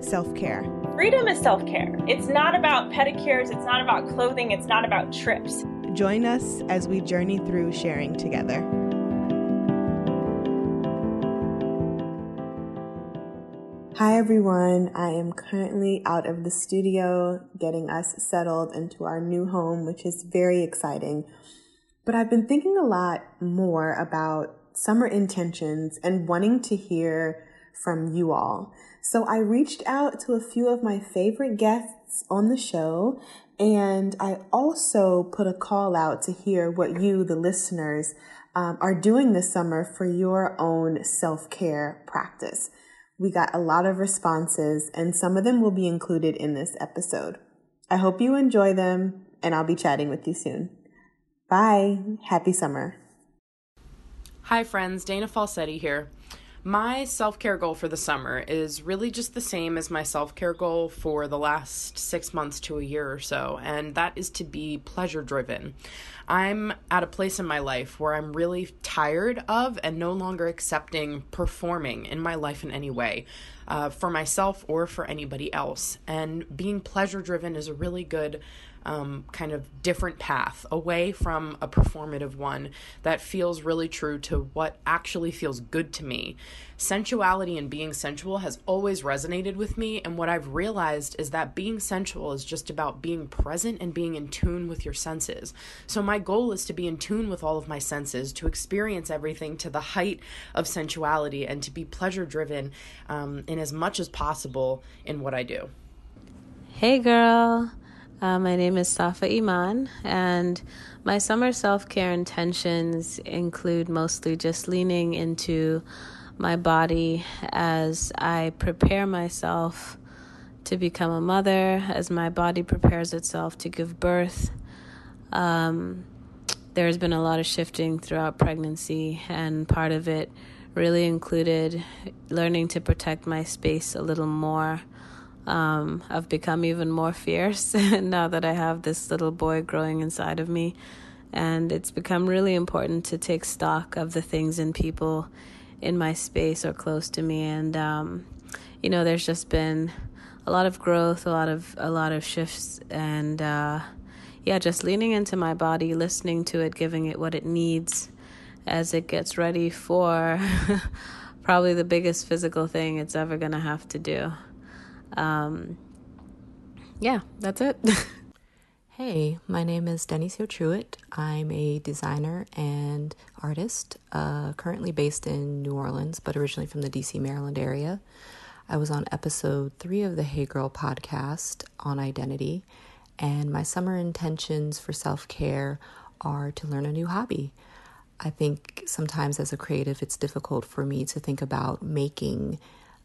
self care. Freedom is self care. It's not about pedicures, it's not about clothing, it's not about trips. Join us as we journey through sharing together. Hi everyone, I am currently out of the studio getting us settled into our new home, which is very exciting. But I've been thinking a lot more about summer intentions and wanting to hear from you all. So I reached out to a few of my favorite guests on the show, and I also put a call out to hear what you, the listeners, um, are doing this summer for your own self care practice. We got a lot of responses, and some of them will be included in this episode. I hope you enjoy them, and I'll be chatting with you soon. Bye. Happy summer. Hi, friends. Dana Falsetti here. My self care goal for the summer is really just the same as my self care goal for the last six months to a year or so, and that is to be pleasure driven. I'm at a place in my life where I'm really tired of and no longer accepting performing in my life in any way. Uh, for myself or for anybody else. And being pleasure driven is a really good um, kind of different path away from a performative one that feels really true to what actually feels good to me. Sensuality and being sensual has always resonated with me, and what I've realized is that being sensual is just about being present and being in tune with your senses. So, my goal is to be in tune with all of my senses, to experience everything to the height of sensuality, and to be pleasure driven um, in as much as possible in what I do. Hey, girl. Uh, my name is Safa Iman, and my summer self care intentions include mostly just leaning into my body as I prepare myself to become a mother, as my body prepares itself to give birth. Um, there's been a lot of shifting throughout pregnancy, and part of it really included learning to protect my space a little more um, I've become even more fierce now that I have this little boy growing inside of me. And it's become really important to take stock of the things and people in my space or close to me. And, um, you know, there's just been a lot of growth, a lot of, a lot of shifts. And, uh, yeah, just leaning into my body, listening to it, giving it what it needs as it gets ready for probably the biggest physical thing it's ever going to have to do. Um, yeah, that's it. hey, my name is Denisio Truitt. I'm a designer and artist, uh, currently based in New Orleans, but originally from the DC, Maryland area. I was on episode three of the Hey Girl podcast on identity, and my summer intentions for self care are to learn a new hobby. I think sometimes as a creative, it's difficult for me to think about making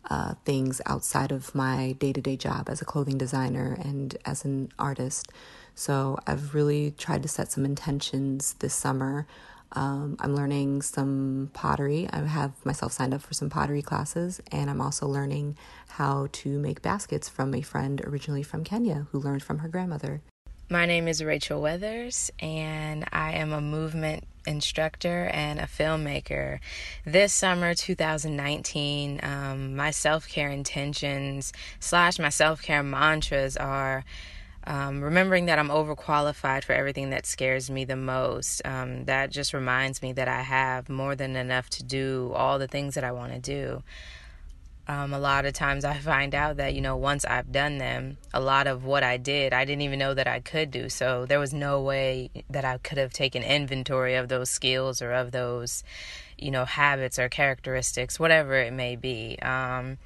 uh, things outside of my day to day job as a clothing designer and as an artist. So I've really tried to set some intentions this summer. Um, I'm learning some pottery. I have myself signed up for some pottery classes, and I'm also learning how to make baskets from a friend originally from Kenya who learned from her grandmother. My name is Rachel Weathers, and I am a movement instructor and a filmmaker. This summer, 2019, um, my self care intentions slash my self care mantras are. Um, remembering that I'm overqualified for everything that scares me the most. Um, that just reminds me that I have more than enough to do all the things that I want to do um, a lot of times I find out that, you know, once I've done them, a lot of what I did, I didn't even know that I could do. So there was no way that I could have taken inventory of those skills or of those, you know, habits or characteristics, whatever it may be. Um,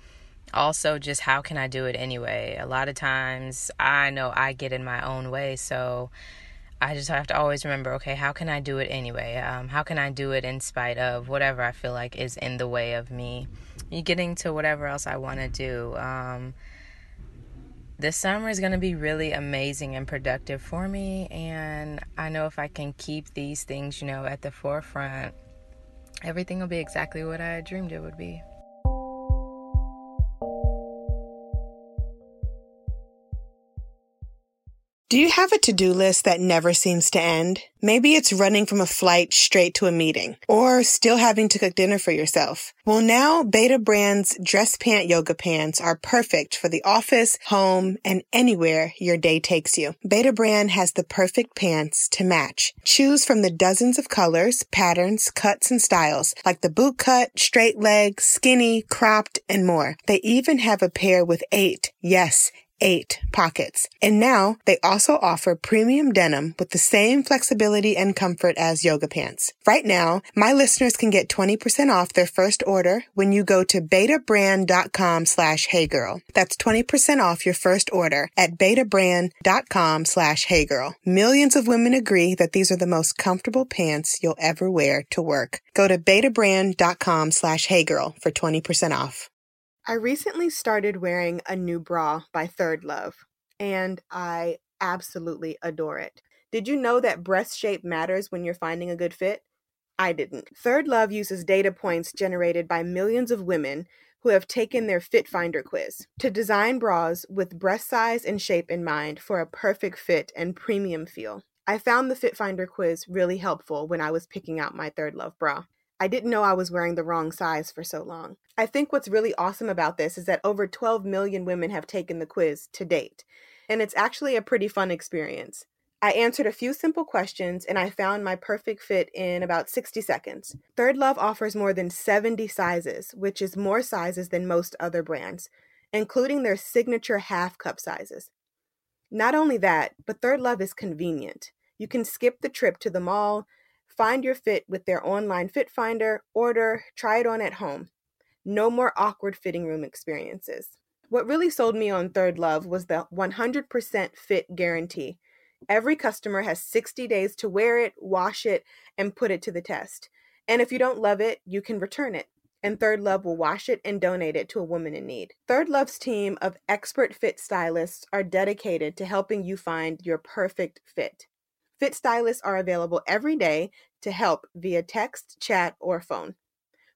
also, just how can I do it anyway? A lot of times I know I get in my own way. So, I just have to always remember okay, how can I do it anyway? Um, how can I do it in spite of whatever I feel like is in the way of me getting to whatever else I want to do? Um, this summer is going to be really amazing and productive for me. And I know if I can keep these things, you know, at the forefront, everything will be exactly what I dreamed it would be. Do you have a to-do list that never seems to end? Maybe it's running from a flight straight to a meeting or still having to cook dinner for yourself. Well, now Betabrand's dress pant yoga pants are perfect for the office, home, and anywhere your day takes you. Betabrand has the perfect pants to match. Choose from the dozens of colors, patterns, cuts, and styles like the boot cut, straight leg, skinny, cropped, and more. They even have a pair with eight, yes, eight pockets. And now they also offer premium denim with the same flexibility and comfort as yoga pants. Right now, my listeners can get 20% off their first order when you go to betabrand.com slash heygirl. That's 20% off your first order at betabrand.com slash heygirl. Millions of women agree that these are the most comfortable pants you'll ever wear to work. Go to betabrand.com slash heygirl for 20% off. I recently started wearing a new bra by ThirdLove, and I absolutely adore it. Did you know that breast shape matters when you're finding a good fit? I didn't. ThirdLove uses data points generated by millions of women who have taken their Fit Finder quiz to design bras with breast size and shape in mind for a perfect fit and premium feel. I found the Fit Finder quiz really helpful when I was picking out my ThirdLove bra. I didn't know I was wearing the wrong size for so long. I think what's really awesome about this is that over 12 million women have taken the quiz to date, and it's actually a pretty fun experience. I answered a few simple questions and I found my perfect fit in about 60 seconds. ThirdLove offers more than 70 sizes, which is more sizes than most other brands, including their signature half cup sizes. Not only that, but ThirdLove is convenient. You can skip the trip to the mall, Find your fit with their online fit finder, order, try it on at home. No more awkward fitting room experiences. What really sold me on ThirdLove was the 100% fit guarantee. Every customer has 60 days to wear it, wash it, and put it to the test. And if you don't love it, you can return it. And ThirdLove will wash it and donate it to a woman in need. ThirdLove's team of expert fit stylists are dedicated to helping you find your perfect fit. Fit stylists are available every day to help via text, chat, or phone.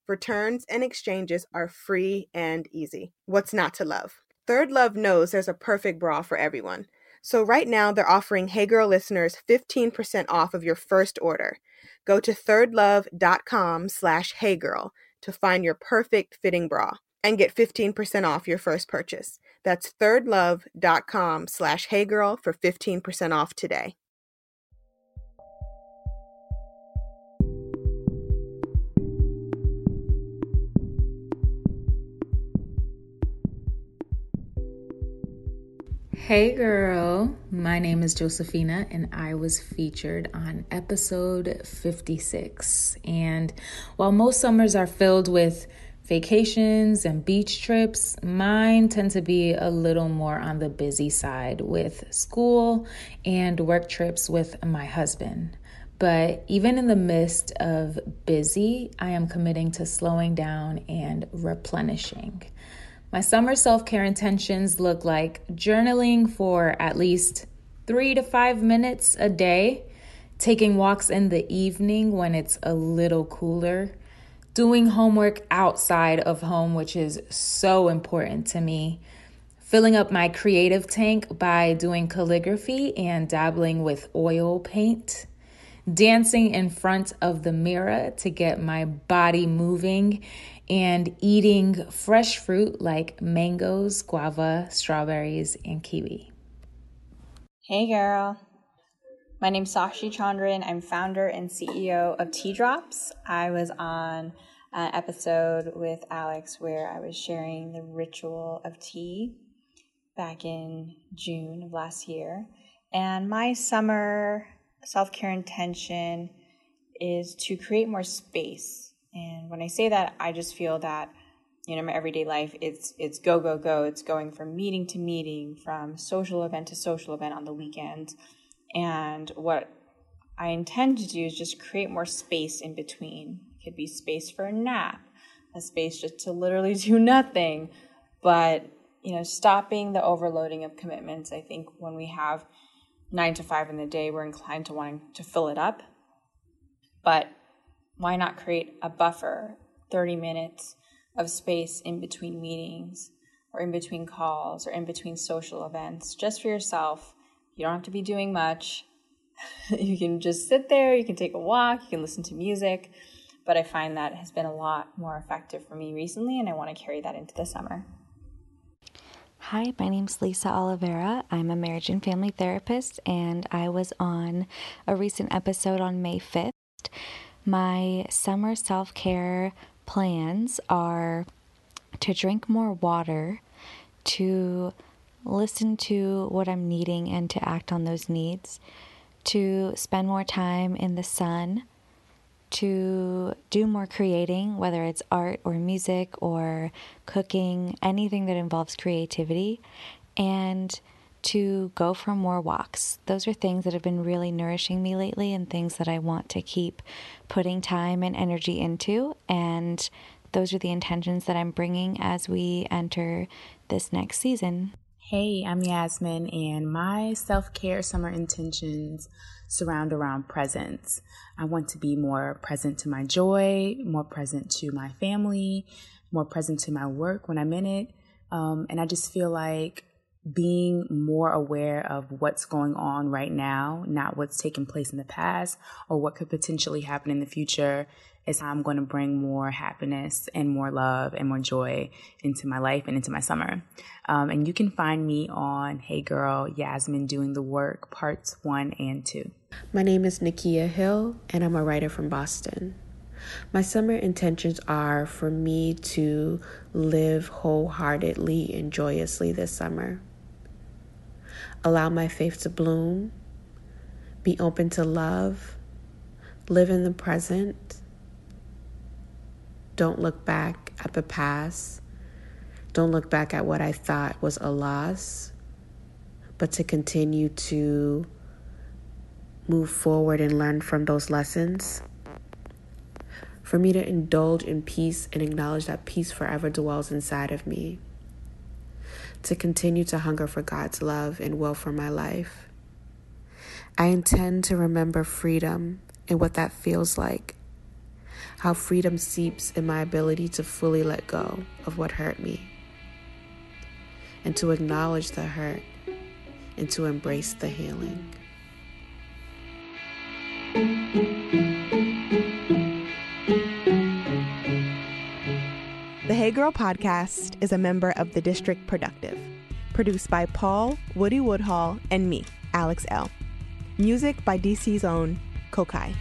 Returns and exchanges are free and easy. What's not to love? ThirdLove knows there's a perfect bra for everyone. So right now they're offering Hey Girl listeners 15% off of your first order. Go to thirdlove.com slash heygirl to find your perfect fitting bra and get 15% off your first purchase. That's thirdlove.com slash heygirl for 15% off today. Hey girl, my name is Josephina and I was featured on episode 56. And while most summers are filled with vacations and beach trips, mine tend to be a little more on the busy side with school and work trips with my husband. But even in the midst of busy, I am committing to slowing down and replenishing. My summer self care intentions look like journaling for at least three to five minutes a day, taking walks in the evening when it's a little cooler, doing homework outside of home, which is so important to me, filling up my creative tank by doing calligraphy and dabbling with oil paint dancing in front of the mirror to get my body moving, and eating fresh fruit like mangoes, guava, strawberries, and kiwi. Hey, girl. My name's Sashee Chandran. I'm founder and CEO of Tea Drops. I was on an episode with Alex where I was sharing the ritual of tea back in June of last year. And my summer self care intention is to create more space. And when I say that, I just feel that you know my everyday life it's it's go go go it's going from meeting to meeting from social event to social event on the weekend and what i intend to do is just create more space in between it could be space for a nap a space just to literally do nothing but you know, stopping the overloading of commitments. I think when we have nine to five in the day, we're inclined to wanting to fill it up. But why not create a buffer, 30 minutes of space in between meetings or in between calls or in between social events just for yourself? You don't have to be doing much. you can just sit there, you can take a walk, you can listen to music. But I find that has been a lot more effective for me recently, and I want to carry that into the summer. Hi, my name's Lisa Olivera. I'm a marriage and family therapist, and I was on a recent episode on May 5th. My summer self care plans are to drink more water, to listen to what I'm needing and to act on those needs, to spend more time in the sun, to do more creating, whether it's art or music or cooking, anything that involves creativity, and to go for more walks. Those are things that have been really nourishing me lately and things that I want to keep putting time and energy into. And those are the intentions that I'm bringing as we enter this next season. Hey, I'm Yasmin, and my self care summer intentions surround around presence. I want to be more present to my joy, more present to my family, more present to my work when I'm in it. Um, and I just feel like being more aware of what's going on right now, not what's taken place in the past or what could potentially happen in the future, is how I'm going to bring more happiness and more love and more joy into my life and into my summer. Um, and you can find me on Hey Girl, Yasmin Doing the Work, parts one and two. My name is Nakia Hill, and I'm a writer from Boston. My summer intentions are for me to live wholeheartedly and joyously this summer. Allow my faith to bloom, be open to love, live in the present, don't look back at the past. Don't look back at what I thought was a loss, but to continue to move forward and learn from those lessons. For me to indulge in peace and acknowledge that peace forever dwells inside of me. To continue to hunger for God's love and will for my life. I intend to remember freedom and what that feels like how freedom seeps in my ability to fully let go of what hurt me and to acknowledge the hurt and to embrace the healing. Girl podcast is a member of the District Productive, produced by Paul, Woody Woodhall, and me, Alex Elle Music by DC's own Kokai.